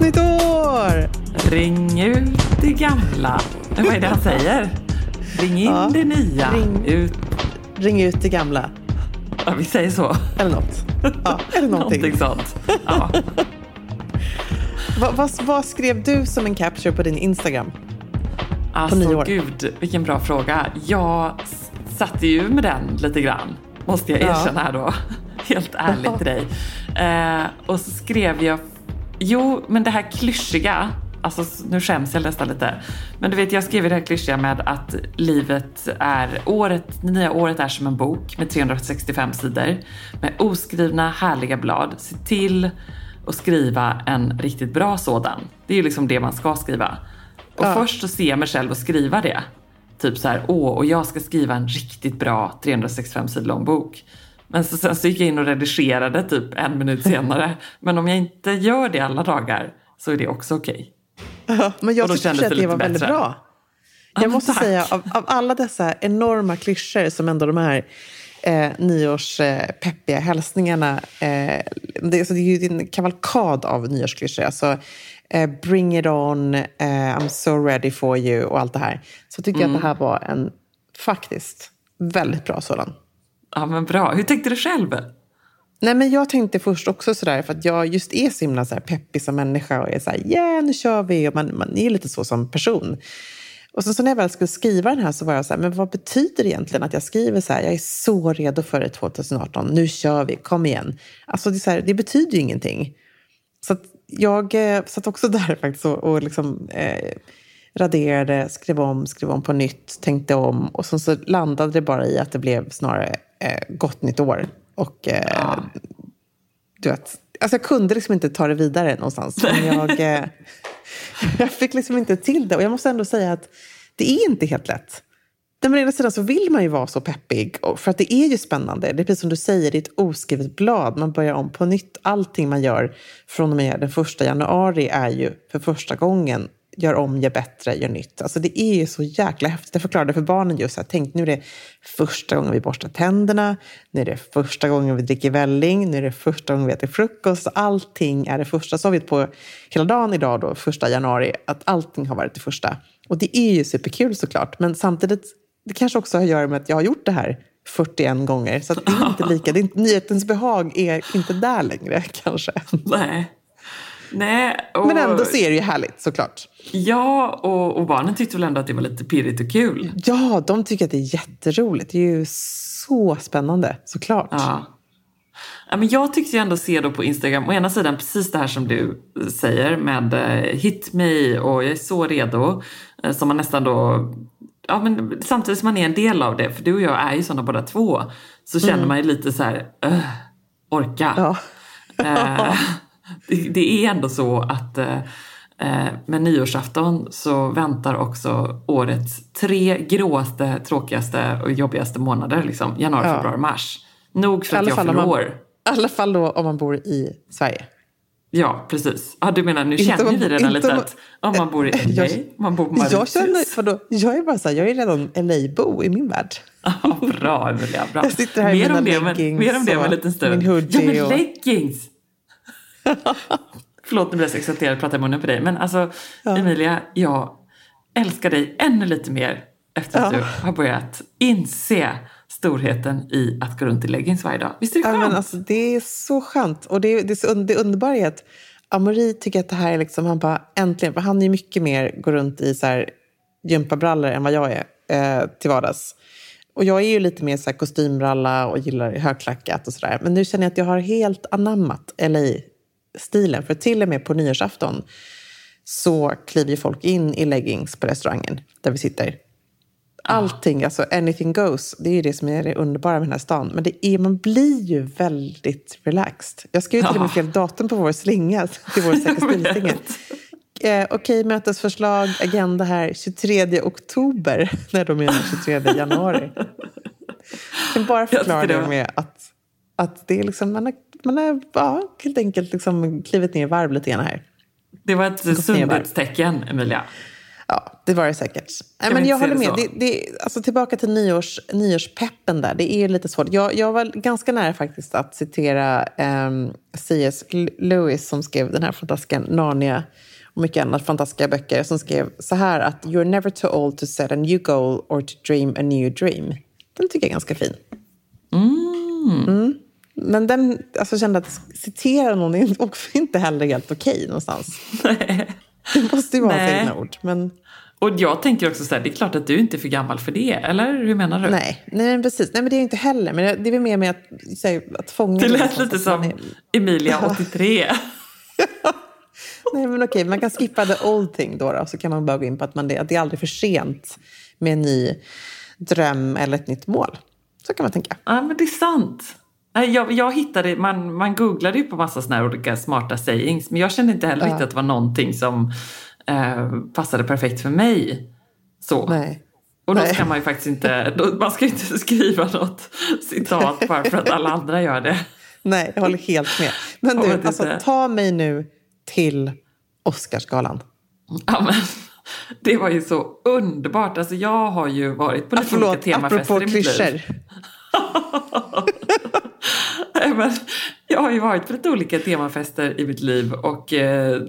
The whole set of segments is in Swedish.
Gott nytt år! Ring ut det gamla. Men Vad är det han säger? Ring in Ja, det nya. ring- Ut. Ring ut det gamla. Ja, vi säger så. Eller något. Ja, eller någonting. Någonting sånt. Ja. Vad, vad, vad skrev du som en capture på din Instagram? Alltså gud, vilken bra fråga. Jag satte ju med den lite grann, måste jag Ja. erkänna här då. Helt ärligt till dig. Eh, och så skrev jag, jo men det här klyschiga, alltså nu skäms jag nästan lite. Men du vet jag skrev det här klyschiga med att livet är, året, det nya året är som en bok med 365 sidor. Med oskrivna härliga blad. Se till att skriva en riktigt bra sådan. Det är ju liksom det man ska skriva. Och först så ser jag mig själv och skriva det. Typ så här, åh, och jag ska skriva en riktigt bra 365 sidor lång bok. Men så, sen så gick jag in och redigerade typ en minut senare. Men om jag inte gör det alla dagar så är det också okej. Men jag kändes att det det var väldigt bättre. bra. Ja, Jag måste tack. säga, av, av alla dessa enorma klyschor som ändå de här eh, nyårspeppiga hälsningarna... Eh, det, alltså, det är ju en kavalkad av nyårsklyschor. Alltså, eh, bring it on, eh, I'm so ready for you och allt det här. Så tycker jag att det här var en faktiskt väldigt bra sådan. Ja men bra. Hur tänkte du själv? Nej, men jag tänkte först också sådär, för att jag just är så himla så här peppig som människa och är så här, yeah, nu kör vi. Och man, man är lite så som person. Och sen så när jag väl skulle skriva den här så var jag så här, men vad betyder det egentligen att jag skriver så här, jag är så redo för det 2018, nu kör vi, kom igen. Alltså det, är så här, det betyder ju ingenting. Så att jag eh, satt också där faktiskt och, och liksom, eh, raderade, skrev om, skrev om på nytt, tänkte om. Och sen så landade det bara i att det blev snarare gott nytt år. Och eh, du vet, alltså jag kunde liksom inte ta det vidare någonstans. Men jag, eh, jag fick liksom inte till det. Och jag måste ändå säga att det är inte helt lätt. Men å ena sidan så vill man ju vara så peppig, för att det är ju spännande. Det är precis som du säger, det är ett oskrivet blad. Man börjar om på nytt. Allting man gör från och med den första januari är ju för första gången gör om, gör bättre, gör nytt. Alltså det är ju så jäkla häftigt. Jag förklarade för barnen just att tänk nu är det första gången vi borstar tänderna, nu är det första gången vi dricker välling, nu är det första gången vi äter frukost. Allting är det första. Så har vi på hela dagen idag då, första januari, att allting har varit det första. Och det är ju superkul såklart, men samtidigt, det kanske också har att göra med att jag har gjort det här 41 gånger. Så det är inte lika, det är inte, nyhetens behag är inte där längre kanske. Nej. Nej, och, Men ändå så är det ju härligt såklart. Ja, och, och, barnen tyckte väl ändå att det var lite pirrigt och kul. Ja, de tycker att det är jätteroligt. Det är ju så spännande såklart. Ja. Ja, men jag tyckte ju ändå se då på Instagram, å ena sidan precis det här som du säger med eh, hit me och jag är så redo. Eh, som man nästan då, ja men samtidigt som man är en del av det, för du och jag är ju sådana båda två, så känner mm. man ju lite så här, orka. Ja. Det, är ändå så att eh, eh, med nyårsafton så väntar också årets tre gråaste, tråkigaste och jobbigaste månader. Liksom, januari, ja. februari, mars. Nog för att jag fyller år. I alla fall då om man bor i Sverige. Ja, precis. Ah, du menar, nu inte känner vi redan lite att om man bor i LA, jag, man bor på Mauritius. Jag, känner, vadå, jag är bara så här, jag är redan LA-bo i min värld. Ah, bra Emilia, bra. Jag sitter här mer i mina leggings. mer om det om en liten stund. Min hoodie ja, men leggings! Förlåt, nu blir jag så exalterad att prata i munnen på dig. Men alltså, ja. Emilia, jag älskar dig ännu lite mer efter att ja. du har börjat inse storheten i att gå runt i leggings varje dag. Visst är det skönt? Ja, men alltså, det är så skönt. Och det, det, är det underbara är att Amori tycker att det här är liksom, han bara äntligen, för han är mycket mer går runt i så här gympabrallor än vad jag är eh, till vardags. Och jag är ju lite mer så här kostymbralla och gillar högklackat och sådär. Men nu känner jag att jag har helt anammat LA-stilen. För till och med på nyårsafton så kliver folk in i leggings på restaurangen där vi sitter. Allting, alltså anything goes. Det är ju det som är det underbara med den här stan. Men det är, man blir ju väldigt relaxed. Jag skrev till och med fel datum på vår slinga, till vår Säker stil Eh, Okej, mötesförslag, agenda här 23 oktober, när de menar 23 januari. Jag kan bara förklara det med att, att det är liksom, man har, man har ja, helt enkelt liksom klivit ner varv lite grann här. Det var ett sundhetstecken, Emilia. Ja, det var det säkert. Nej, men jag håller med. Det, det, alltså, tillbaka till nyårs, nyårspeppen där. Det är lite svårt. Jag, jag var ganska nära faktiskt att citera um, ehm, C.S. Lewis som skrev den här fantastiska Narnia och mycket annat fantastiska böcker som skrev så här att you're never too old to set a new goal or to dream a new dream. Den tycker jag är ganska fin. Mm. Mm. Men den, alltså kände att citera någon är också inte heller helt okej okay någonstans. Nej. Det måste ju vara hans egna ord. Men... Och jag tänker också så här, det är klart att du inte är för gammal för det, eller hur menar du? Nej, nej precis. Nej, men det är jag inte heller. Men det är mer med att, här, att fånga... Det lät lite som är... Emilia, 83. nej, men okej, man kan skippa the old thing då, då så kan man bara gå in på att, man, att det är aldrig för sent med en ny dröm eller ett nytt mål. Så kan man tänka. Ja, men det är sant. Jag, jag hittade, man, man googlade ju på massa såna här olika smarta sayings men jag kände inte heller ja. riktigt att det var någonting som eh, passade perfekt för mig. Så. Nej. Och då ska man ju faktiskt inte, då, man ska inte skriva något citat bara för att alla andra gör det. Nej, jag håller helt med. Men du, alltså, ta mig nu till Oscarsgalan. Ja, men, det var ju så underbart. Alltså, jag har ju varit på lite olika temafester i mitt liv. men, jag har ju varit på lite olika temafester i mitt liv och eh,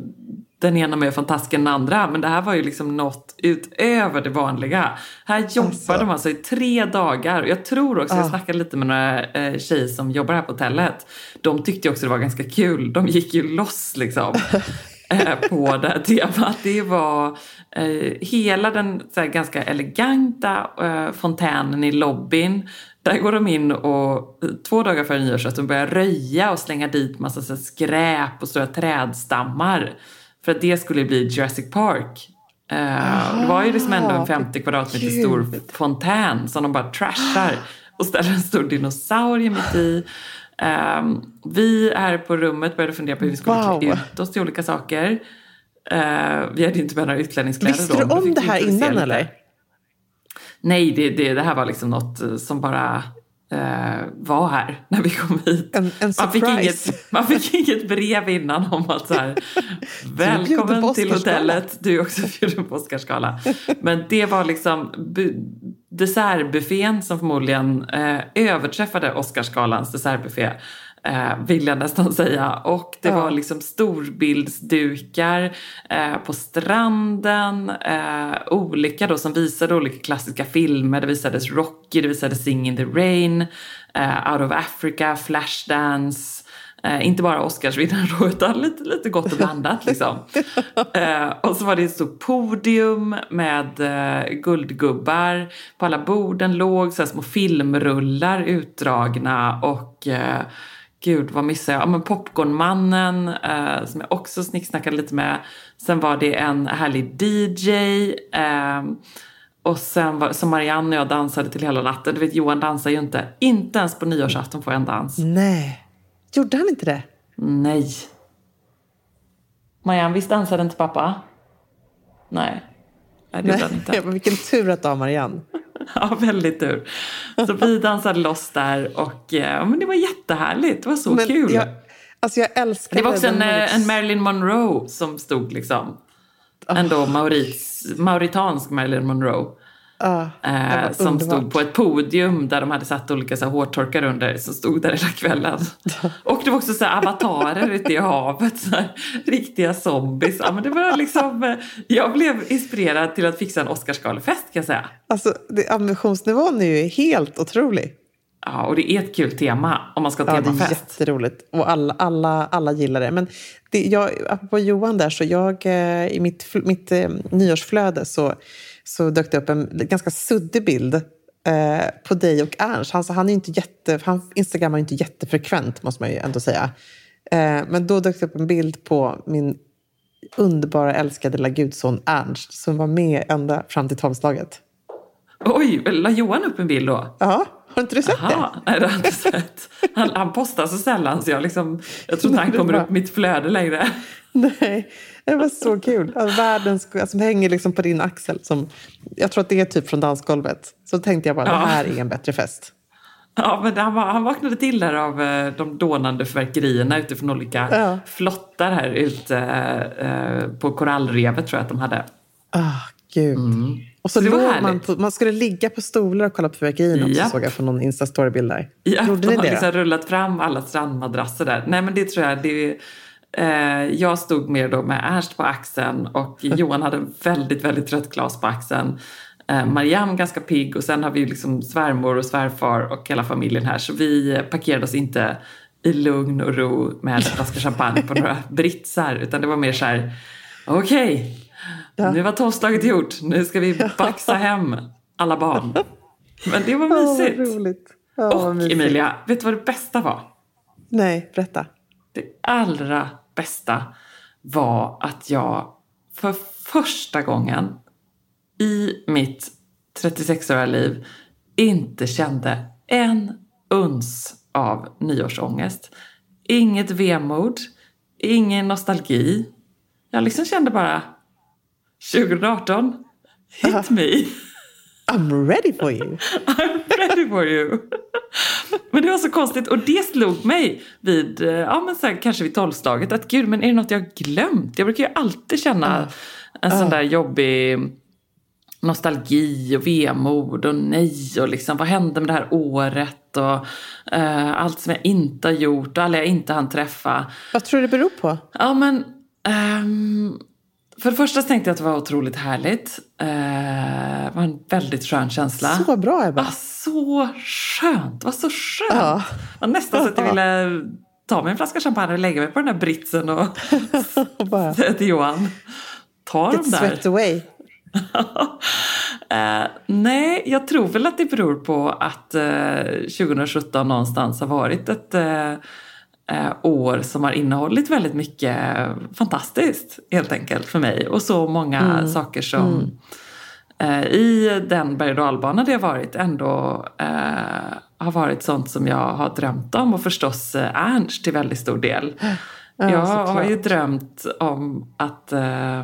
den ena mer fantastisk än den andra. Men det här var ju liksom något utöver det vanliga. Här jobbade alltså. de alltså i tre dagar. Jag tror också, ah. jag snackade lite med några eh, tjejer som jobbar här på hotellet. De tyckte också det var ganska kul. De gick ju loss liksom. eh, på det här temat. Det var eh, hela den här, ganska eleganta eh, fontänen i lobbyn där går de in och två dagar före nyårsafton börjar röja och slänga dit massa så skräp och stora trädstammar. För att det skulle bli Jurassic Park. Uh, det var ju liksom ändå en 50 kvadratmeter stor fontän som de bara trashar och ställer en stor dinosaurie mitt i. Um, vi här på rummet började fundera på hur vi skulle wow. klä ut oss till olika saker. Uh, vi hade inte med några utlänningskläder Visste då. Visste du om det här innan eller? Nej, det, det, det här var liksom något eh, som bara eh, var här när vi kom hit. En, en man, fick inget, man fick inget brev innan om att så här, välkommen till Oscarsgala." hotellet, du är också bjuden på Oscarsgala. Men det var liksom bu- dessertbuffén som förmodligen eh, överträffade Oscarsgalans dessertbuffé. Eh, vill jag nästan säga. Och det Ja. var liksom storbildsdukar eh, på stranden. Eh, olika då som visade olika klassiska filmer. Det visades Rocky, det visades Sing in the Rain, eh, Out of Africa, Flashdance. Eh, inte bara Oscarsvinnaren då, utan lite, lite gott och blandat liksom. Eh, och så var det ett stort podium med eh, guldgubbar. På alla borden låg så små filmrullar utdragna och eh, Gud, vad missade jag? Ja, men Popcornmannen, eh, som jag också snicksnackade lite med. Sen var det en härlig DJ. Eh, och sen var, som Marianne och jag dansade till hela natten. Du vet, Johan dansar ju inte. Inte ens på nyårsafton får jag en dans. Nej. Gjorde han inte det? Nej. Marianne, visst dansade inte pappa? Nej. Nej, det gjorde han inte. Men vilken tur att du har Marianne. Ja, väldigt tur. Så vi dansade loss där och eh, men det var jättehärligt. Det var så Men kul. Jag, alltså jag älskar det var också en, eh, en Marilyn Monroe som stod liksom. Ändå Maurits, mauritansk Marilyn Monroe. Ja, Eh, som underbart. stod på ett podium där de hade satt olika så här, hårtorkar under som stod där hela kvällen. Och det var också så här, avatarer ute i havet, så här, riktiga zombies. Ja, men det var liksom, eh, jag blev inspirerad till att fixa en Oscarsgalefest kan jag säga. Alltså, det, ambitionsnivån är ju helt otrolig. Ja, och det är ett kul tema om man ska ha Ja, det är temafest. jätteroligt. Och alla, alla, alla gillar det. Men det, jag, apropå Johan där, så jag, eh, i mitt, mitt eh, nyårsflöde så, så dök det upp en ganska suddig bild eh, på dig och Ernst. Han, han är inte jätte, han Instagram är ju inte jättefrekvent, måste man ju ändå säga. Eh, men då dök det upp en bild på min underbara, älskade lilla gudson Ernst som var med ända fram till tolvslaget. Oj, la Johan upp en bild då? Ja, har inte du sett det? Aha, nej det har jag inte sett. Han, han postar så sällan så jag, liksom, jag tror inte han Det kommer upp mitt flöde längre. Nej, det var så kul. Alltså, världens, alltså, hänger liksom på din axel. Som, jag tror att det är typ från dansgolvet. Så tänkte jag bara, Ja. det här är en bättre fest. Ja, men han, han vaknade till där av eh, de dånande fyrverkerierna utifrån olika Ja. flottar här ute eh, på korallrevet tror jag att de hade. Ah, gud. Och så, Så det var låg man, på, man skulle ligga på stolar och kolla på fyrverkerierna också, Japp. såg jag från någon Insta-storybild där. Ja, Gjorde de ni har det? liksom rullat fram alla strandmadrasser där. Nej men det tror jag, det, eh, jag stod mer då med Ernst på axeln och Johan hade en väldigt, väldigt rött glas på axeln. Eh, Mariam ganska pigg och sen har vi ju liksom svärmor och svärfar och hela familjen här så vi parkerade oss inte i lugn och ro med en flaska champagne på några britsar utan det var mer så här okej, nu var tolvslaget gjort, nu ska vi baxa hem alla barn. Men det var mysigt. roligt. Ja, vad Och mysigt. Emilia, vet du vad det bästa var? Nej, berätta. Det allra bästa var att jag för första gången i mitt 36-åriga liv inte kände en uns av nyårsångest. Inget vemod, ingen nostalgi. Jag liksom kände bara 2018, hit me. I'm ready for you. I'm ready for you. Men det var så konstigt och det slog mig vid, eh, ja men så här, kanske vid tolvslaget att gud men är det något jag har glömt? Jag brukar ju alltid känna en sån där jobbig nostalgi och vemod och nej och liksom vad hände med det här året och eh, allt som jag inte har gjort och alla jag inte hann träffa. Vad tror du det beror på? Ja, men... ehm, för det första tänkte jag att det var otroligt härligt. Eh, det var en väldigt skön känsla. Så bra, Ebba. var så skönt. Det var så skönt. Ja. Det var nästan så att jag ville ta mig en flaska champagne och lägga mig på den där britsen och säga till Johan. Ta get dem där. swept away. Eh, nej, jag tror väl att det beror på att eh, 2017 någonstans har varit ett eh, år som har innehållit väldigt mycket fantastiskt helt enkelt för mig. Och så många saker som eh, i den berg och dalbana det har varit ändå eh, har varit sånt som jag har drömt om och förstås eh, Ernst till väldigt stor del. jag har såklart. ju drömt om att eh,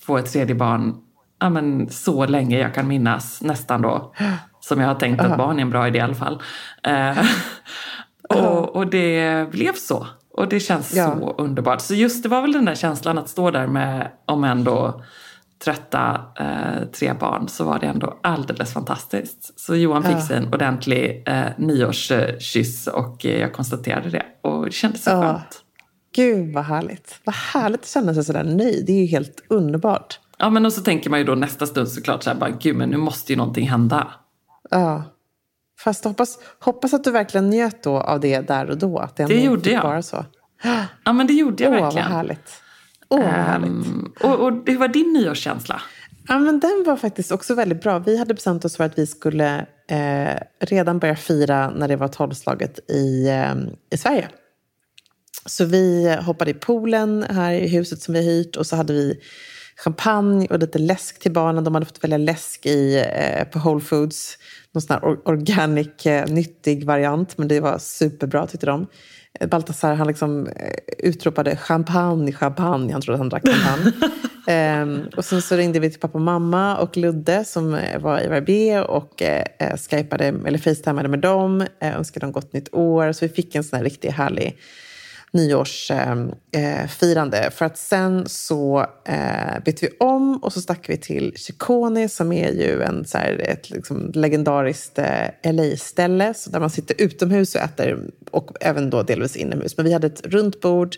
få ett tredje barn ja, men, så länge jag kan minnas, nästan då. som jag har tänkt att barn är en bra idé i alla fall. Och, och det blev så. Och det känns Ja. så underbart. Så just det var väl den där känslan att stå där med, om ändå trötta eh, tre barn, så var det ändå alldeles fantastiskt. Så Johan fick sig en ordentlig eh, nyårskyss och eh, jag konstaterade det. Och det kändes så Ja. skönt. Gud vad härligt. Vad härligt att känna sig sådär nöjd. Det är ju helt underbart. Ja, men och så tänker man ju då nästa stund såklart så här, bara, gud men nu måste ju någonting hända. Ja. Fast hoppas, hoppas att du verkligen njöt då av det där och då. Att det, gjorde jag. Vara så. Ja, men det gjorde jag Åh, vad verkligen. härligt. Åh, vad härligt. Ehm, och, och det var din nyårskänsla? Ja, men den var faktiskt också väldigt bra. Vi hade bestämt oss för att vi skulle eh, redan börja fira när det var tolvslaget i, eh, i Sverige. Så vi hoppade i poolen här i huset som vi hyrt och så hade vi champagne och lite läsk till barnen. De hade fått välja läsk i, eh, på Whole Foods. Någon sån här or- organic, eh, nyttig variant, men det var superbra tyckte de. Eh, Baltasar han liksom eh, utropade champagne, champagne. Han trodde att han drack champagne. Ehm, och sen så ringde vi till pappa och mamma och Ludde som eh, var i VRB och eh, skypade, eller facetimade med dem. Eh, önskade dem gott nytt år. Så vi fick en sån här riktigt härlig nyårsfirande. Eh, för att sen så eh, bytte vi om och så stack vi till Chicone som är ju en, så här, ett liksom, legendariskt eh, LA-ställe så där man sitter utomhus och äter och även då delvis inomhus. Men vi hade ett runt bord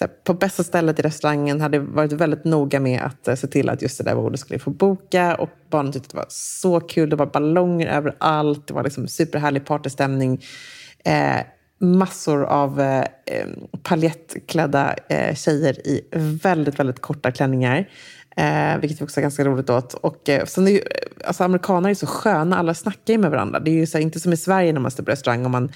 här, på bästa stället i restaurangen. Hade varit väldigt noga med att eh, se till att just det där bordet skulle få boka och barnen tyckte det var så kul. Det var ballonger överallt. Det var liksom superhärlig partystämning. Eh, massor av eh, paljettklädda eh, tjejer i väldigt, väldigt korta klänningar. Eh, vilket vi också är ganska roligt åt. Och, eh, sen är ju, eh, alltså, amerikaner är så sköna, alla snackar ju med varandra. Det är ju så här, inte som i Sverige när man står på restaurang och man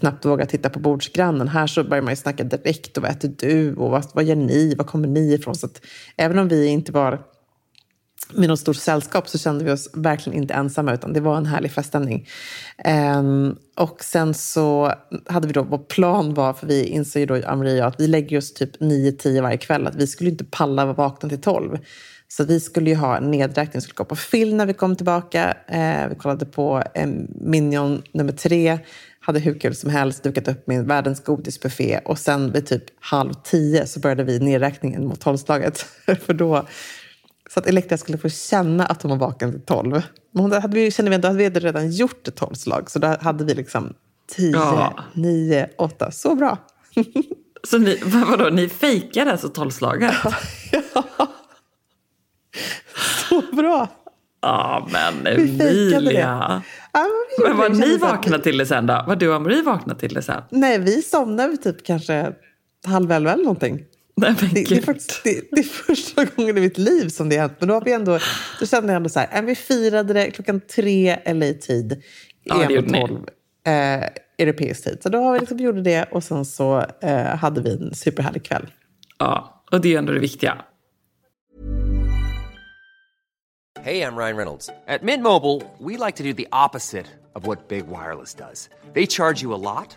knappt vågar titta på bordsgrannen. Här så börjar man ju snacka direkt. Och vad äter du? Och vad, vad gör ni? Var kommer ni ifrån? Så att, även om vi inte var med något stort sällskap så kände vi oss verkligen inte ensamma utan det var en härlig feststämning. Um, och sen så hade vi då, vår plan var, för vi insåg ju då, Amri och jag, att vi lägger oss typ 9-10 varje kväll, att vi skulle inte palla vara vakna till 12. Så vi skulle ju ha en nedräkning, vi skulle gå på film när vi kom tillbaka. Uh, vi kollade på eh, Minion nummer tre, hade hur kul som helst, dukat upp med världens godisbuffé och sen vid typ halv tio så började vi nedräkningen mot tolvslaget. för då så att Elektra skulle få känna att hon var vaken till tolv. Men hon hade vi, kände vi ändå att vi hade redan gjort ett tolvslag. Så då hade vi liksom tio, Ja. nio, åtta. Så bra. Så ni, vad- vadå, ni fejkade alltså tolvslaget? Så bra. Ja, men. Emilia. Ja, men var ni vakna till det sen då? Var du och Marie vakna till det sen? Nej, vi somnade typ kanske halv elva eller någonting. Nej, men Det, det, är faktiskt, det, det är första gången i mitt liv som det har hänt. Men då, har vi ändå, då kände jag ändå så här, äh, vi firade det klockan tre LA-tid. Ja, gjorde och ni. tolv eh, europeisk tid. Så då har vi liksom gjorde det och sen så eh, hade vi en superhärlig kväll. Ja, och det är ändå det viktiga. Hey, I'm Ryan Reynolds. At Mint Mobile, we like to do the opposite of what Big Wireless does. They charge you a lot,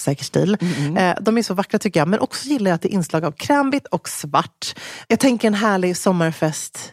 säker stil, Mm, de är så vackra tycker jag. Men också gillar jag att det är inslag av krämvitt och svart. Jag tänker en härlig sommarfest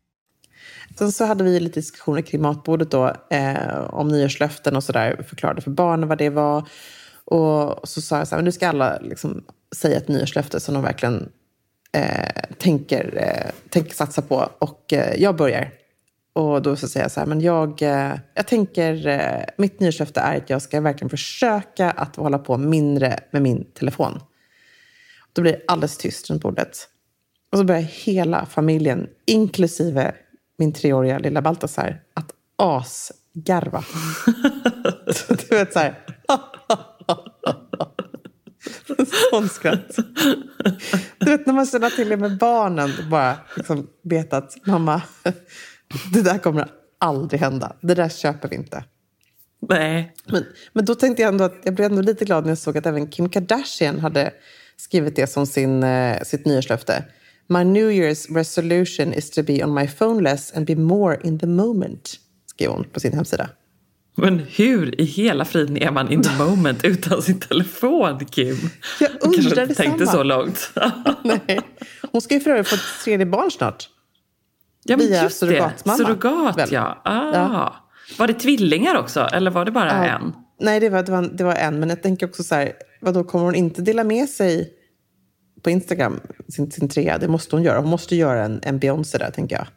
Sen så hade vi lite diskussioner kring matbordet då, eh, om nyårslöften och sådär. Förklarade för barnen vad det var. Och så sa jag så här, nu ska alla liksom säga ett nyårslöfte som de verkligen eh, tänker, eh, tänker satsa på. Och eh, jag börjar. Och då så säger jag så här, men jag, eh, jag tänker, eh, mitt nyårslöfte är att jag ska verkligen försöka att hålla på mindre med min telefon. Då blir det alldeles tyst runt bordet. Och så börjar hela familjen, inklusive min treåriga lilla Baltasar att asgarva. du vet så här. Sån skratt. Du vet när man känner till det med barnen. Bara liksom vet att mamma, det där kommer aldrig hända. Det där köper vi inte. Nej. Men, men då tänkte jag ändå att jag blev ändå lite glad när jag såg att även Kim Kardashian hade skrivit det som sin, eh, sitt nyårslöfte. My New Year's resolution is to be on my phone less and be more in the moment, skrev hon på sin hemsida. Men hur i hela friden är man in the moment utan sin telefon, Kim? Jag undrar detsamma. tänkte så långt. Nej. Hon ska ju för övrigt få ett tredje barn snart. Ja, men Via just surrogatmamma. Det. Surrogat, väl? ja. Ah. ja. Var det tvillingar också, eller var det bara ja. en? Nej, det var, det, var, det var en. Men jag tänker också så här, vadå, kommer hon inte dela med sig på Instagram, sin, sin trea. Det måste hon göra. Hon måste göra en, en Beyoncé där, tänker jag.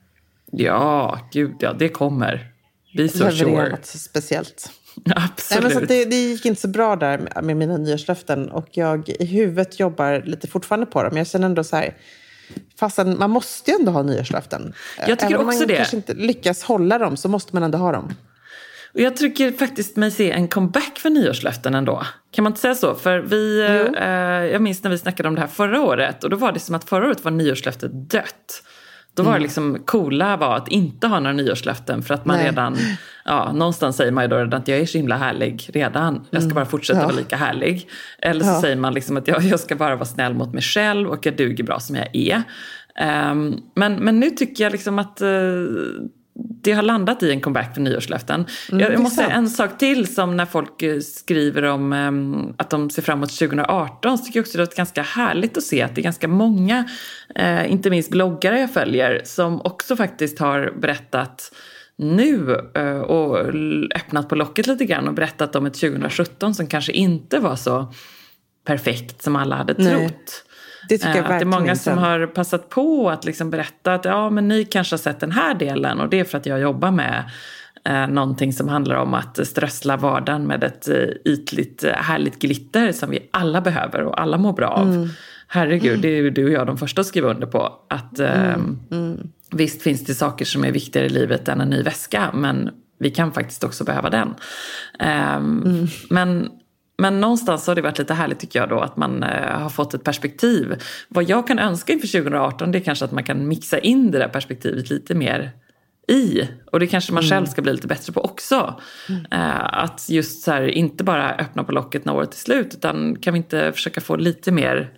Ja, gud ja, det kommer. Be so sure. något speciellt. Absolut. Nej, men så det, det, gick inte så bra där med, mina nyårslöften. Och jag i huvudet jobbar lite fortfarande på dem. Jag känner ändå så här, fastän man måste ju ändå ha nyårslöften. Jag tycker Även också om man det. kanske inte lyckas hålla dem så måste man ändå ha dem. Och jag tycker faktiskt mig se en comeback för nyårslöften ändå. Kan man inte säga så? För vi, eh, jag minns när vi snackade om det här förra året och då var det som att förra året var nyårslöftet dött. Då var det mm. liksom coola var att inte ha några nyårslöften för att man Nej. redan, ja någonstans säger man ju då redan att jag är så himla härlig redan. Jag ska mm. bara fortsätta ja. vara lika härlig. Eller så ja. säger man liksom att jag, jag ska bara vara snäll mot mig själv och jag duger bra som jag är. Um, men, men nu tycker jag liksom att uh, det har landat i en comeback för nyårslöften. Mm, jag, måste säga en sak till som när folk eh, skriver om um, att de ser fram emot 2018 så tycker jag också det är ganska härligt att se att det är ganska många, uh, inte minst bloggare jag följer, som också faktiskt har berättat nu uh, och öppnat på locket lite grann och berättat om ett 2017 som kanske inte var så perfekt som alla hade trott. Det tycker jag eh, att det är många som har passat på att liksom berätta att ja, men ni kanske har sett den här delen och det är för att jag jobbar med eh, någonting som handlar om att strössla vardagen med ett eh, ytligt härligt glitter som vi alla behöver och alla mår bra av. Mm. Herregud, mm. det är ju du och jag de första att skriva under på. Att mm. Mm. Visst finns det saker som är viktigare i livet än en ny väska men vi kan faktiskt också behöva den. Um, men men någonstans har det varit lite härligt tycker jag då att man eh, har fått ett perspektiv. Vad jag kan önska inför 2018 det är kanske att man kan mixa in det där perspektivet lite mer i. Och det kanske man mm. själv ska bli lite bättre på också. Mm. Eh, att just så här, inte bara öppna på locket när året är slut utan kan vi inte försöka få lite mer...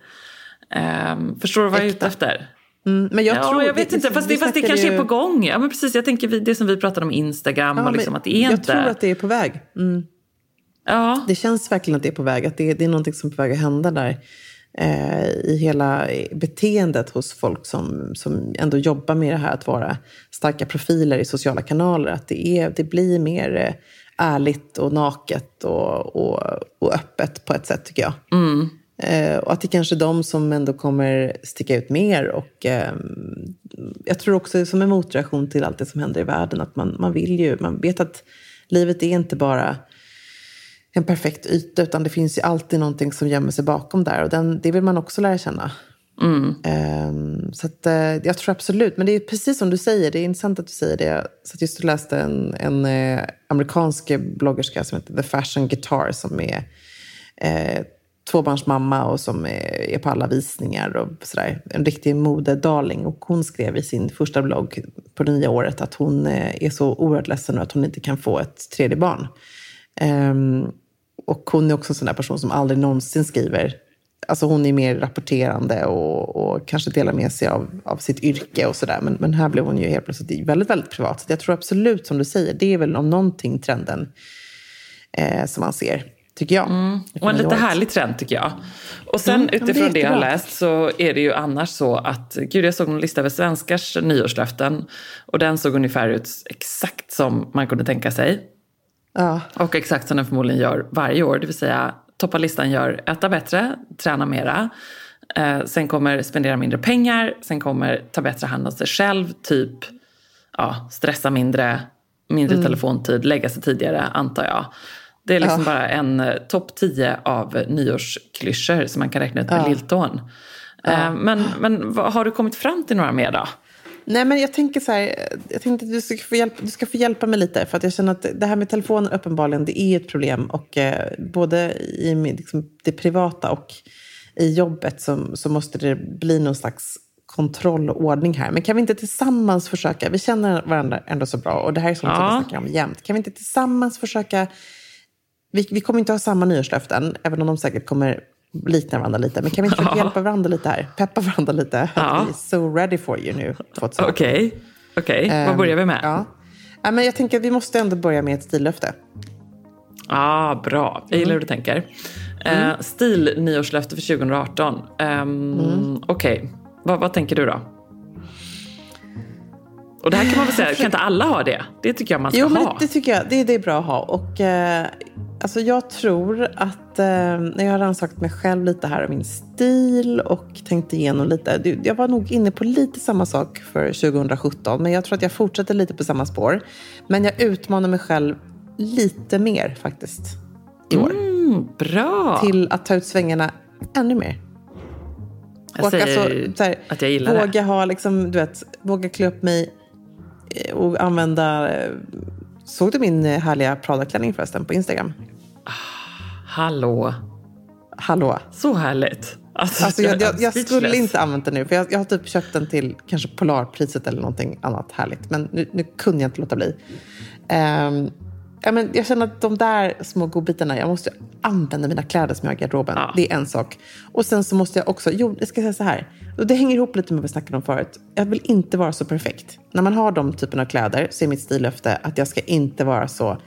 Eh, förstår du vad jag är ute efter? Mm, men jag ja, tror, jag vet inte, fast det, fast det kanske ju... är på gång. Ja, men precis, jag tänker det som vi pratade om Instagram ja, och liksom att det är jag inte... Jag tror att det är på väg. Mm. Ja. Det känns verkligen att det är på väg, att det, det är någonting som är på väg att hända där. Eh, I hela beteendet hos folk som, som ändå jobbar med det här att vara starka profiler i sociala kanaler. Att det, är, det blir mer eh, ärligt och naket och, och, och öppet på ett sätt tycker jag. Mm. Eh, och att det kanske är de som ändå kommer sticka ut mer. Och, eh, jag tror också som en motreaktion till allt det som händer i världen att man, man vill ju, man vet att livet är inte bara en perfekt yta, utan det finns ju alltid någonting som gömmer sig bakom där. Och den, det vill man också lära känna. Mm. Um, så att, uh, jag tror absolut, men det är precis som du säger, det är intressant att du säger det. Satt just och läste en, en uh, amerikansk bloggerska som heter The Fashion Guitar som är uh, tvåbarnsmamma och som är, är på alla visningar och sådär. En riktig modedarling. Och hon skrev i sin första blogg på det nya året att hon är så oerhört ledsen nu att hon inte kan få ett tredje barn. Um, och hon är också en sån där person som aldrig någonsin skriver Alltså hon är mer rapporterande och, och kanske delar med sig av, av sitt yrke och sådär. Men, men här blev hon ju helt plötsligt väldigt, väldigt privat. Så jag tror absolut, som du säger, det är väl om någonting trenden eh, som man ser. Tycker jag. Mm. Och en lite härlig trend tycker jag. Och sen mm, utifrån det, det jag har läst så är det ju annars så att, gud jag såg en lista över svenskars nyårslöften. Och den såg ungefär ut exakt som man kunde tänka sig. Ja. Och exakt som den förmodligen gör varje år. Det vill säga toppar listan gör äta bättre, träna mera. Eh, sen kommer spendera mindre pengar, sen kommer ta bättre hand om sig själv, typ ja, stressa mindre, mindre mm. telefontid, lägga sig tidigare antar jag. Det är liksom ja. bara en eh, topp 10 av nyårsklyschor som man kan räkna ut med ja. lilltån. Eh, men, men har du kommit fram till några mer då? Nej, men jag tänker så här, jag tänkte att du ska, få hjälpa, du ska få hjälpa mig lite. För att jag känner att det här med telefonen uppenbarligen, det är ett problem. Och eh, både i liksom, det privata och i jobbet så, så måste det bli någon slags kontroll och ordning här. Men kan vi inte tillsammans försöka, vi känner varandra ändå så bra och det här är sånt ja. som vi snackar om jämt. Kan vi inte tillsammans försöka, vi, vi kommer inte ha samma nyårslöften, även om de säkert kommer liknar varandra lite. Men kan vi inte ja. hjälpa varandra lite här? Peppa varandra lite. Ja. Vi är so ready for you nu. Okej, okay. okay. Um, vad börjar vi med? Ja. ja. men jag tänker att vi måste ändå börja med ett stillöfte. ah, bra. Jag gillar hur du tänker. Eh, mm. Uh, stil nyårslöfte för 2018. Um, mm. Okej, okay. vad, vad tänker du då? Och det här kan man väl säga, kan inte alla ha det? Det tycker jag man ska jo, ha. Jo, det, det, tycker jag. Det, det är bra att ha. Och, eh, alltså jag tror att eh, när jag har rannsakt mig själv lite här och min stil och tänkt igenom lite. Jag var nog inne på lite samma sak för 2017. Men jag tror att jag fortsätter lite på samma spår. Men jag utmanar mig själv lite mer faktiskt i år. Mm, bra! Till att ta ut svängarna ännu mer. Jag och säger alltså, här, att jag gillar våga det. Ha, liksom, du vet, våga klä upp mig Eh, och använda... Såg du min eh, härliga Prada-klänning förresten på Instagram? Ah, hallå. Hallå. Så härligt. Alltså, alltså jag, jag, jag skulle inte använt den nu, för jag, jag, har typ köpt den till kanske Polarpriset eller någonting annat härligt. Men nu, nu kunde jag inte låta bli. Um, ja, men jag känner att de där små godbitarna, jag måste använda mina kläder som jag har i garderoben. Ja. Det är en sak. Och sen så måste jag också, jo, jag ska säga så här. Och det hänger ihop lite med vad vi snackade om förut. Jag vill inte vara så perfekt. När man har de typen av kläder så är mitt stillöfte att jag ska inte vara så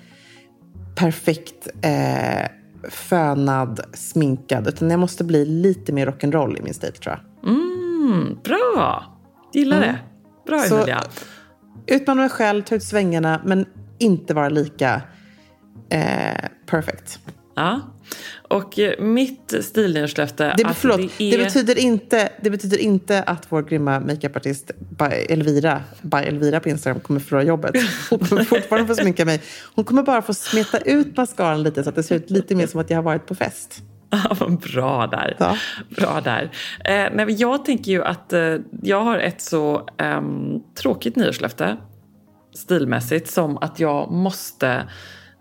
perfekt eh, fönad, sminkad. Utan jag måste bli lite mer rock'n'roll i min stil tror jag. Mm, bra! Gillar mm. det. Bra Emilia. Utmana mig själv, ta ut svängarna, men inte vara lika eh, perfect. Ja. Och eh, mitt stilnyårslöfte... Det, förlåt, det, är... det, betyder inte, det betyder inte att vår grymma makeupartist Elvira, by Elvira på Instagram kommer förlora jobbet. Hon kommer fortfarande få sminka mig. Hon kommer bara få smeta ut mascaran lite så att det ser ut lite mer som att jag har varit på fest. bra där. Ja. Bra där. Eh, nej, jag tänker ju att eh, jag har ett så eh, tråkigt nyårslöfte stilmässigt som att jag måste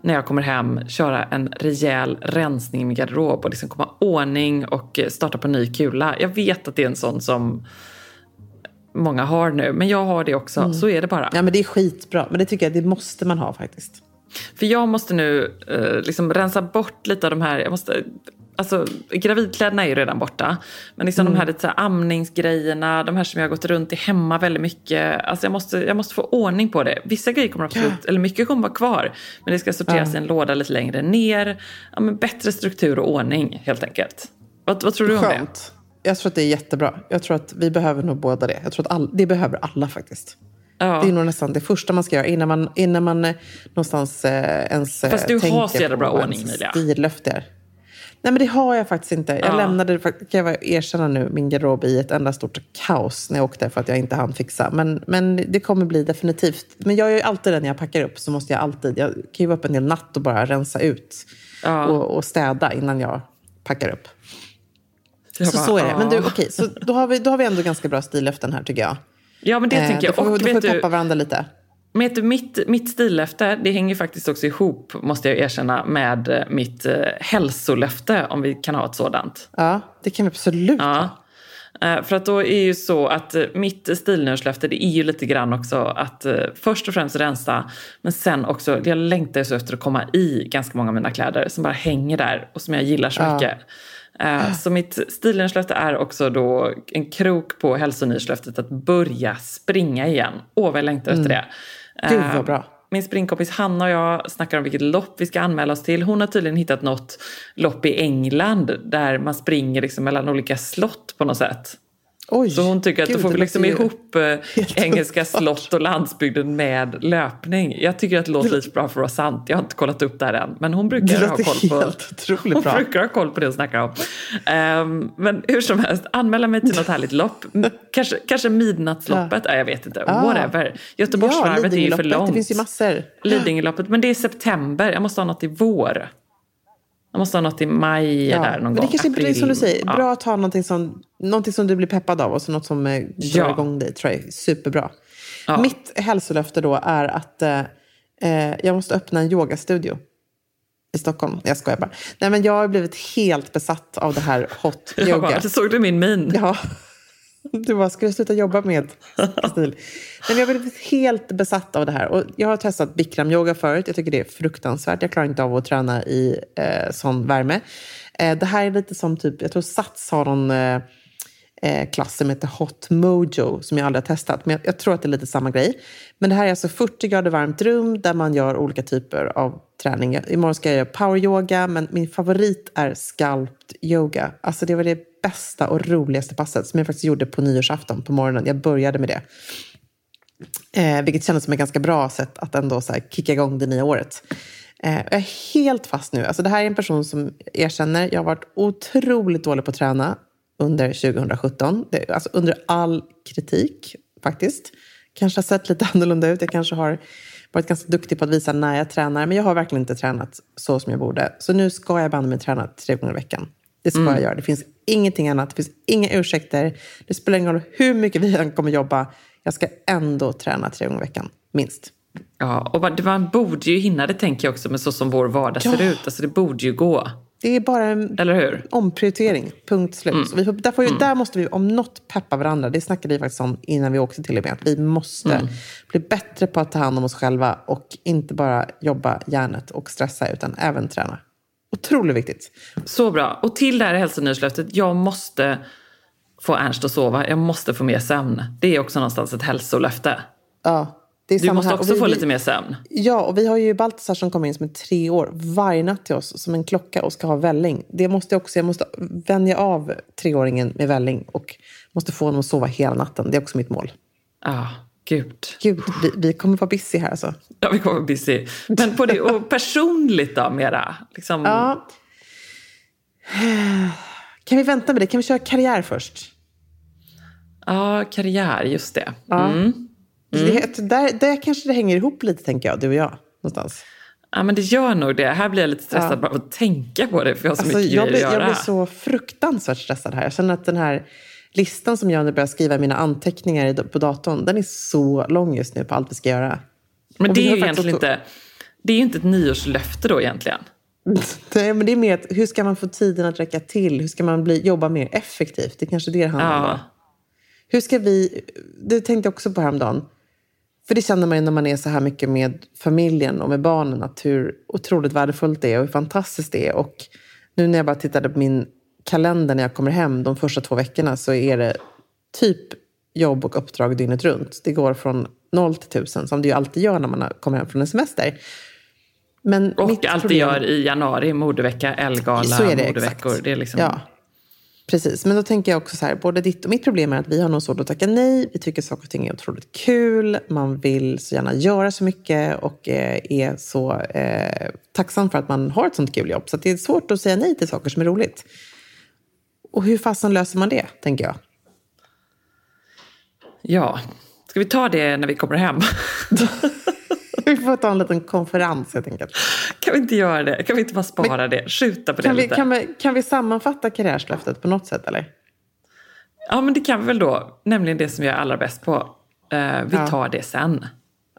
när jag kommer hem köra en rejäl rensning i min garderob och liksom komma ordning och starta på ny kula. Jag vet att det är en sån som många har nu, men jag har det också. Mm. Så är det bara. Ja, men det är skitbra. Men det tycker jag det måste man ha faktiskt. För jag måste nu eh, liksom rensa bort lite av de här... Jag måste Alltså, gravidkläderna är ju redan borta. Men liksom mm. de här lite så här amningsgrejerna, de här som jag har gått runt i hemma väldigt mycket. Alltså jag måste, jag måste få ordning på det. Vissa grejer kommer absolut, ja. eller mycket kommer vara kvar. Men det ska sorteras ja. i en låda lite längre ner. Ja, men bättre struktur och ordning helt enkelt. Vad, vad tror du om Skönt. det? Jag tror att det är jättebra. Jag tror att vi behöver nog båda det. Jag tror att all, det behöver alla faktiskt. Ja. Det är nog nästan det första man ska göra innan man, innan man eh, någonstans eh, ens Fast du har så jävla bra ordning, Emilia. Stillöfte Nej, men det har jag faktiskt inte. Jag ja. lämnade, kan jag erkänna nu, min garderob i ett enda stort kaos när jag åkte för att jag inte hann fixa. Men, men det kommer bli definitivt. Men jag gör ju alltid det när jag packar upp. Så måste jag alltid, jag kan ju vara upp en hel natt och bara rensa ut Ja. och, och städa innan jag packar upp. Jag Så bara, så är det. Men du, okej, så då har, vi, då har vi ändå ganska bra sillöften här tycker jag. Ja, men det Eh, tänker jag. Då får, Och då får vi du, peppa varandra lite. Vet du, mitt, mitt stillöfte, det hänger faktiskt också ihop, måste jag erkänna, med eh, mitt eh, hälsolöfte, om vi kan ha ett sådant. Ja, det kan vi absolut ha. Ja. Eh, För att då är ju så att eh, mitt stilnörslöfte det är ju lite grann också att först och främst rensa men sen också, jag längtar ju så efter att komma i ganska många av mina kläder som bara hänger där och som jag gillar så Ja. mycket. Eh, Så mitt stilnörslöfte är också då en krok på hälsonyslöftet att börja springa igen. Åh vad jag längtar efter det. Mm. Gud, vad Eh, bra. Min springkompis Hanna och jag snackar om vilket lopp vi ska anmäla oss till. Hon har tydligen hittat något lopp i England där man springer liksom mellan olika slott på något sätt. Oj, Så hon tycker att gud, då får liksom ihop eh, engelska slott och landsbygden med löpning. Jag tycker att det låter lite bra för att vara sant. Jag har inte kollat upp det här än. Men hon brukar ha koll på, hon bra. brukar ha koll på det hon snackar om. Ehm, men hur som helst, anmäla mig till något härligt lopp. Kanske, kanske midnattsloppet? Ja. jag vet inte. Ah. Whatever. Göteborgsvarvet är ju för långt. Det finns ju massor. Lidingöloppet, men det är september. Jag måste ha något i vår. Jag måste ha något i maj där någon men gång. det kanske är bra, april. som du säger, Ja. bra att ha någonting som, någonting som du blir peppad av och så något som eh, drar Ja. igång dig. tror jag är superbra. Ja. Mitt hälsolöfte då är att eh, eh, jag måste öppna en yogastudio i Stockholm. Jag skojar bara. Nej, men jag har blivit helt besatt av det här hot Jag yoga. bara, såg du min min? Ja. Du bara, ska du sluta jobba med stil? Men jag har blivit helt besatt av det här. Och jag har testat bikram-yoga förut. Jag tycker det är fruktansvärt. Jag klarar inte av att träna i eh, sån värme. Eh, det här är lite som typ, jag tror Sats har någon eh, klass som heter Hot Mojo som jag aldrig har testat. Men jag, jag tror att det är lite samma grej. Men det här är alltså 40 grader varmt rum där man gör olika typer av träning. Jag- Imorgon ska jag göra power yoga, men min favorit är sculpt yoga. Alltså det var det bästa och roligaste passet som jag faktiskt gjorde på nyårsafton på morgonen. Jag började med det. Eh, vilket kändes som ett ganska bra sätt att ändå så här, kicka igång det nya året. Eh, jag är helt fast nu. Alltså, det här är en person som erkänner, jag har varit otroligt dålig på att träna under 2017. Det, alltså under all kritik faktiskt. Kanske har sett lite annorlunda ut. Jag kanske har varit ganska duktig på att visa när jag tränar. Men jag har verkligen inte tränat så som jag borde. Så nu ska jag banne mig träna tre gånger i veckan. Det ska jag göra. Det finns ingenting annat. Det finns inga ursäkter. Det spelar ingen roll hur mycket vi än kommer jobba. Jag ska ändå träna tre gånger i veckan. Minst. Ja, och man, borde ju hinna det tänker jag också med så som vår vardag Ja. ser ut. Alltså det borde ju gå. Det är bara en Eller hur? omprioritering. Punkt slut. Mm. Så vi får, där, får vi, där måste vi om något peppa varandra. Det snackade vi faktiskt om innan vi åkte till och med. Att vi måste Mm. bli bättre på att ta hand om oss själva och inte bara jobba hjärnet och stressa utan även träna. Otroligt viktigt. Så bra. Och till det här hälsonyslöftet, jag måste få Ernst att sova. Jag måste få mer sömn. Det är också någonstans ett hälsolöfte. Ja, Du måste också vi- få lite mer sömn. Ja, och vi har ju Baltasar som kommer in som är tre år varje natt till oss som en klocka och ska ha välling. Det måste jag också, jag måste vänja av treåringen med välling och måste få honom att sova hela natten. Det är också mitt mål. Ja, gud. Gud, vi, vi kommer vara busy här alltså. Ja, vi kommer busy. Men på det, och personligt då mera? Liksom, Ja. Kan vi vänta med det? Kan vi köra karriär först? ja, karriär, just det. Ja. Mm. Det, där, där kanske det hänger ihop lite, tänker jag, du och jag. Någonstans. Ja, men det gör nog det. Här blir jag lite stressad Ja. bara av att tänka på det, för jag har så Alltså, mycket jag, blir, att jag göra. blir så fruktansvärt stressad här. Jag känner att den här listan som jag nu börjar skriva i mina anteckningar på datorn, den är så lång just nu på allt vi ska göra. Men det är ju egentligen också- inte... Det är inte ett nyårslöfte då egentligen. Nej, men det är mer att, hur ska man få tiden att räcka till? Hur ska man bli, jobba mer effektivt? Det är kanske det det handlar om. Ja. Hur ska vi... Det tänkte jag också på häromdagen. För det känner man ju när man är så här mycket med familjen och med barnen. Att hur otroligt värdefullt det är och hur fantastiskt det är. Och nu när jag bara tittade på min kalender när jag kommer hem de första två veckorna så är det typ jobb och uppdrag dygnet runt. Det går från noll till tusen som det ju alltid gör när man kommer hem från en semester. Men Och allt problem- gör i januari, modevecka, Elgala, modeveckor. exakt. Det är liksom... Ja, precis. Men då tänker jag också så här, både ditt och mitt problem är att vi har nog svårt att tacka nej. Vi tycker saker och ting är otroligt kul. Man vill så gärna göra så mycket och eh, är så eh, tacksam för att man har ett sånt kul jobb. Så det är svårt att säga nej till saker som är roligt. Och hur fasen löser man det, tänker jag? ja. Ska vi ta det när vi kommer hem? vi få ta en liten konferens helt enkelt? Kan vi inte göra det? Kan vi inte bara spara Men- det? Skjuta på det Kan vi, lite? kan, vi, kan vi sammanfatta karriärslöftet på något sätt eller? Ja, men det kan vi väl då. Nämligen det som jag är allra bäst på. Eh, vi Ja. tar det sen.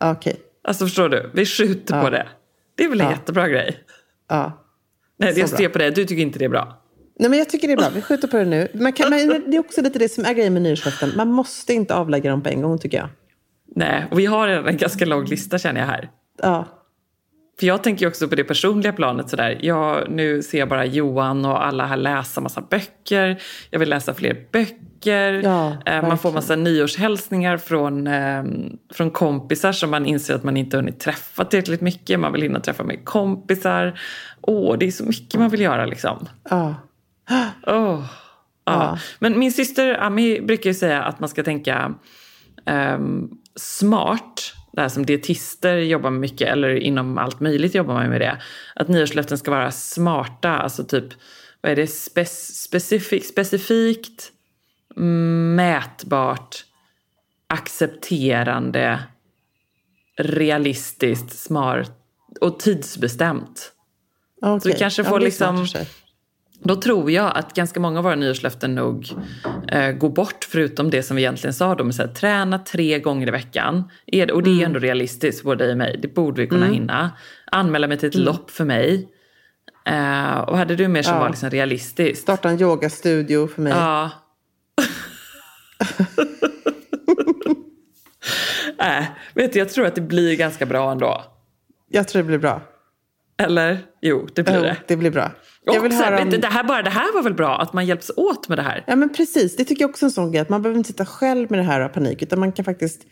Okej. Alltså förstår du? Vi skjuter Ja. på det. Det är väl en Ja. jättebra grej? Ja. Nej, jag ser på det. Du tycker inte det är bra. Nej, men jag tycker det är bra. Vi skjuter på det nu. Man kan, men det är också lite det som är grejen med nyårslöften. Man måste inte avlägga dem på en gång tycker jag. Nej, och vi har redan en ganska lång lista känner jag här. Ja. För jag tänker också på det personliga planet sådär. Jag, nu ser jag bara Johan och alla här läsa massa böcker. Jag vill läsa fler böcker. Ja, Eh, man får massa nyårshälsningar från, eh, från kompisar som man inser att man inte har hunnit träffa tillräckligt mycket. Man vill hinna träffa mer kompisar. Åh, det är så mycket man vill göra liksom. Ja. Åh. Ja. Men min syster Ami brukar ju säga att man ska tänka ehm, smart. Det här som dietister jobbar med mycket, eller inom allt möjligt jobbar man med det. Att nyårslöften ska vara smarta, alltså typ, vad är det, Spec- specifik, specifikt, mm, mätbart, accepterande, realistiskt, smart och tidsbestämt. Okay. Så vi kanske får liksom- Då tror jag att ganska många av våra nyårslöften nog eh, går bort, förutom det som vi egentligen sa. De är så här, träna tre gånger i veckan. Är och det är ändå realistiskt både dig och mig. Det borde vi kunna hinna. Anmäla mig till ett lopp för mig. Eh, och hade du mer som Ja. var liksom realistiskt? Starta en yogastudio för mig. Ja. äh, vet du, jag tror att det blir ganska bra ändå. Jag tror det blir bra. Eller? Jo, det blir Jo, det. det blir bra. Och Jag vill så här, höra om... det, här, bara det här var väl bra, att man hjälps åt med det här. Ja, men precis. Det tycker jag också är en sån grej. Att man behöver inte sitta själv med det här och panik. Utan man kan faktiskt,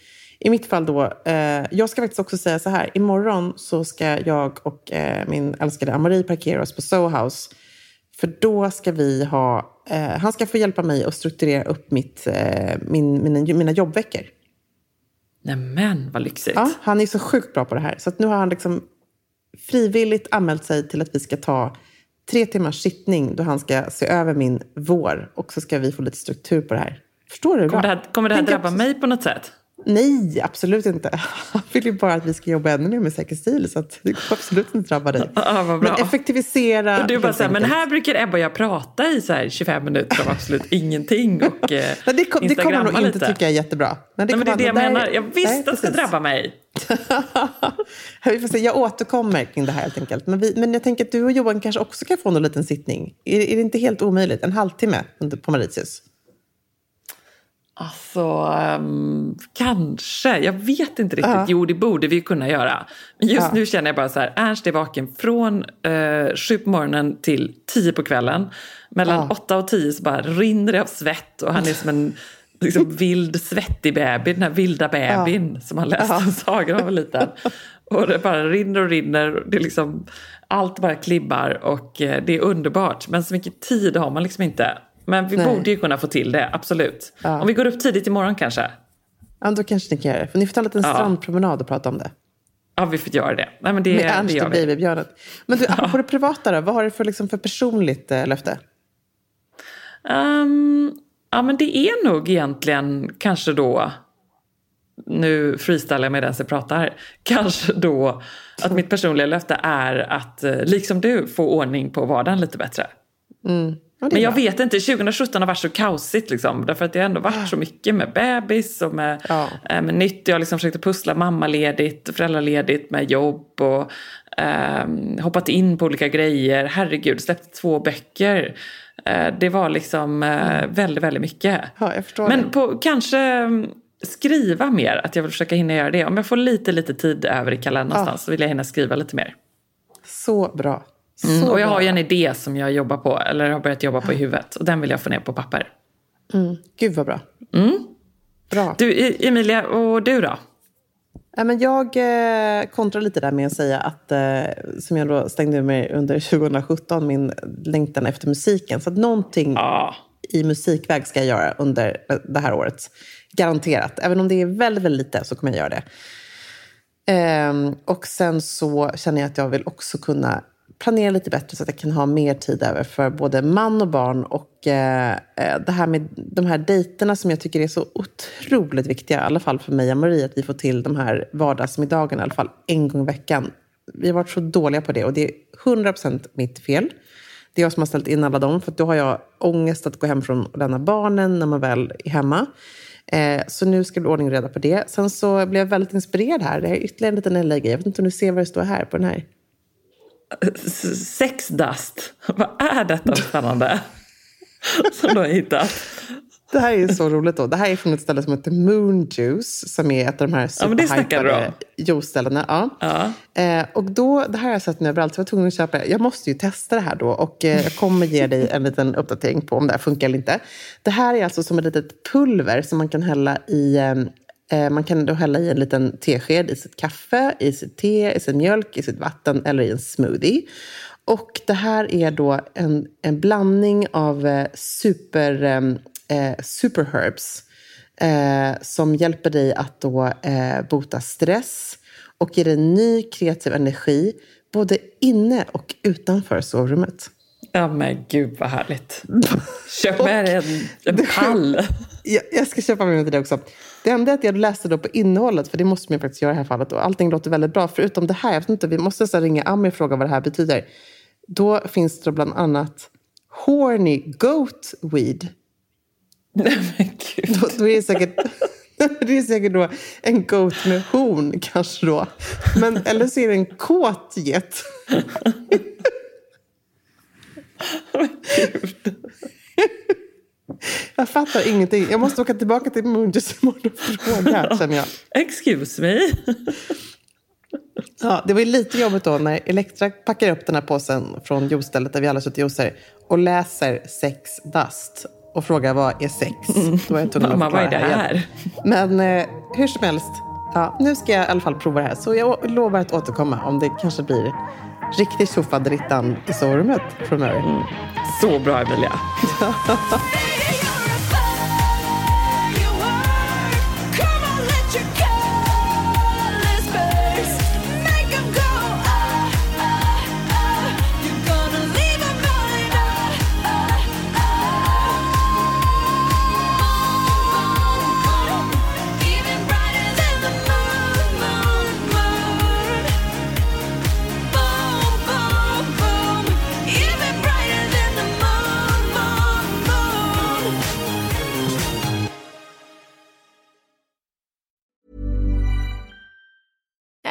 i mitt fall då, eh, jag ska faktiskt också säga så här. Imorgon så ska jag och eh, min älskade Amarie parkera oss på Soho House. För då ska vi ha, eh, han ska få hjälpa mig att strukturera upp mitt, eh, min, mina, mina jobbveckor. Nämen, vad lyxigt. Ja, han är så sjukt bra på det här. Så att nu har han liksom frivilligt anmält sig till att vi ska ta tre timmars sittning då han ska se över min vår. Och så ska vi få lite struktur på det här. Förstår du? Kommer det här, kommer det här drabba mig på något sätt? Nej, absolut inte. Han vill ju bara att vi ska jobba ännu mer med säker stil. Så att det kommer absolut inte drabba dig. Ja. Men effektivisera. Och du bara så här, men här brukar Ebba och jag prata i så här 25 minuter om absolut ingenting och eh, Men det, kom, det kommer han nog inte tycka är jättebra. Men Nej, men det är det jag menar. Jag visste Nej, att det ska drabba mig. Vi får se, jag återkommer kring det här helt enkelt. Men, vi, men jag tänker att du och Johan kanske också kan få en liten sittning. Är, är det inte helt omöjligt? En halvtimme på Mauritius? Alltså, ehm, kanske. Jag vet inte riktigt. Ja. Jo, det borde vi ju kunna göra. Men just Ja. nu känner jag bara så här, Ernst är vaken från eh, sju på morgonen till tio på kvällen. Mellan Ja. åtta och tio så bara rinner det av svett och han är som en liksom, vild svettig bebis, den här vilda bebisen som han läste en saga han var liten. Och det bara rinner och rinner. Det är liksom, allt bara klibbar och eh, det är underbart. Men så mycket tid har man liksom inte. Men vi Nej. borde ju kunna få till det, absolut. Ja. Om vi går upp tidigt imorgon kanske. Ja, då kanske ni kan göra det. För ni får ta en liten Ja. strandpromenad och prata om det. Ja, vi får göra det. Nej, men det, Med Ernst och babybjörnen. Men du, apropå det privata då. Vad har du för, liksom, för personligt eh, löfte? Ehm, ja, men det är nog egentligen kanske då, nu freestylar jag medan jag pratar, kanske då att mitt personliga löfte är att, eh, liksom du, få ordning på vardagen lite bättre. Ja, Men jag bra. vet inte, 2017 har varit så kaosigt liksom. Därför att det har ändå varit så mycket med bebis och med, Ja. eh, med nytt. Jag liksom försökt pussla mammaledigt, föräldraledigt med jobb och ehm, hoppat in på olika grejer. Herregud, släppte två böcker. Eh, det var liksom eh, väldigt, väldigt mycket. Ja, Men på, kanske mm, skriva mer, att jag vill försöka hinna göra det. Om jag får lite, lite tid över i kalendern någonstans så vill jag hinna skriva lite mer. Så bra. Mm, och jag har ju en idé som jag jobbar på, eller har börjat jobba på i huvudet. Och den vill jag få ner på papper. Gud vad bra. Bra. Du, E- Emilia, och du då? Ja, men jag eh, kontrar lite där med att säga att, eh, som jag då stängde mig under 2017, min längtan efter musiken. Så att någonting Ja. i musikväg ska jag göra under det här året. Garanterat. Även om det är väldigt, väldigt lite så kommer jag göra det. Ehm, och sen så känner jag att jag vill också kunna planera lite bättre så att jag kan ha mer tid över för både man och barn. Och eh, eh, det här med de här dejterna som jag tycker är så otroligt viktiga, i alla fall för mig och Marie, att vi får till de här vardagsmiddagarna i alla fall en gång i veckan. Vi har varit så dåliga på det och det är 100% mitt fel. Det är jag som har ställt in alla dem, för då har jag ångest att gå hem från och lämna barnen när man väl är hemma. Eh, så nu ska det bli ordning och reda på det. Sen så blev jag väldigt inspirerad här. Det är ytterligare en liten LA-grej. Jag vet inte om du ser vad det står här på den här. Sexdust. Vad är detta spännande? Som du har hittat. Det här är så roligt. då. Det här är från ett ställe som heter Moon Juice, som är ett av de här superhypade ja, juiceställena. Ja. Ja. Eh, och då, det här har jag sett nu överallt, så jag var tvungen att köpa det. Jag måste ju testa det här då och eh, jag kommer ge dig en liten uppdatering på om det här funkar eller inte. Det här är alltså som ett litet pulver som man kan hälla i eh, man kan då hälla i en liten tesked i sitt kaffe, i sitt te, i sin mjölk, i sitt vatten eller i en smoothie. Och det här är då en, en blandning av eh, super eh, eh, superherbs eh, som hjälper dig att då, eh, bota stress och ger dig ny kreativ energi både inne och utanför sovrummet. Ja men gud vad härligt. Köp med dig en, en pall. Jag, jag ska köpa med mig till det också. Det enda är att jag läste då på innehållet, för det måste man faktiskt göra i det här fallet. Och allting låter väldigt bra, förutom det här. Jag vet inte, vi måste nästan ringa Ami och fråga vad det här betyder. Då finns det bland annat horny goat weed. Nej men gud. Då, då är det säkert... Det är säkert då en goat med horn kanske då. Men, eller så är det en kåt get. Jag fattar ingenting. Jag måste åka tillbaka till Mundus imorgon och fråga, känner jag. Excuse me. Ja, det var lite jobbigt då när Elektra packar upp den här påsen från juicestället där vi alla suttit juicer och läser sex dust och frågar vad är sex? Då var jag tvungen Mamma, vad är det här. här? Men eh, hur som helst, ja, nu ska jag i alla fall prova det här. Så jag lovar att återkomma om det kanske blir riktigt tjofaderittan i sovrummet framöver. Så bra Emilia.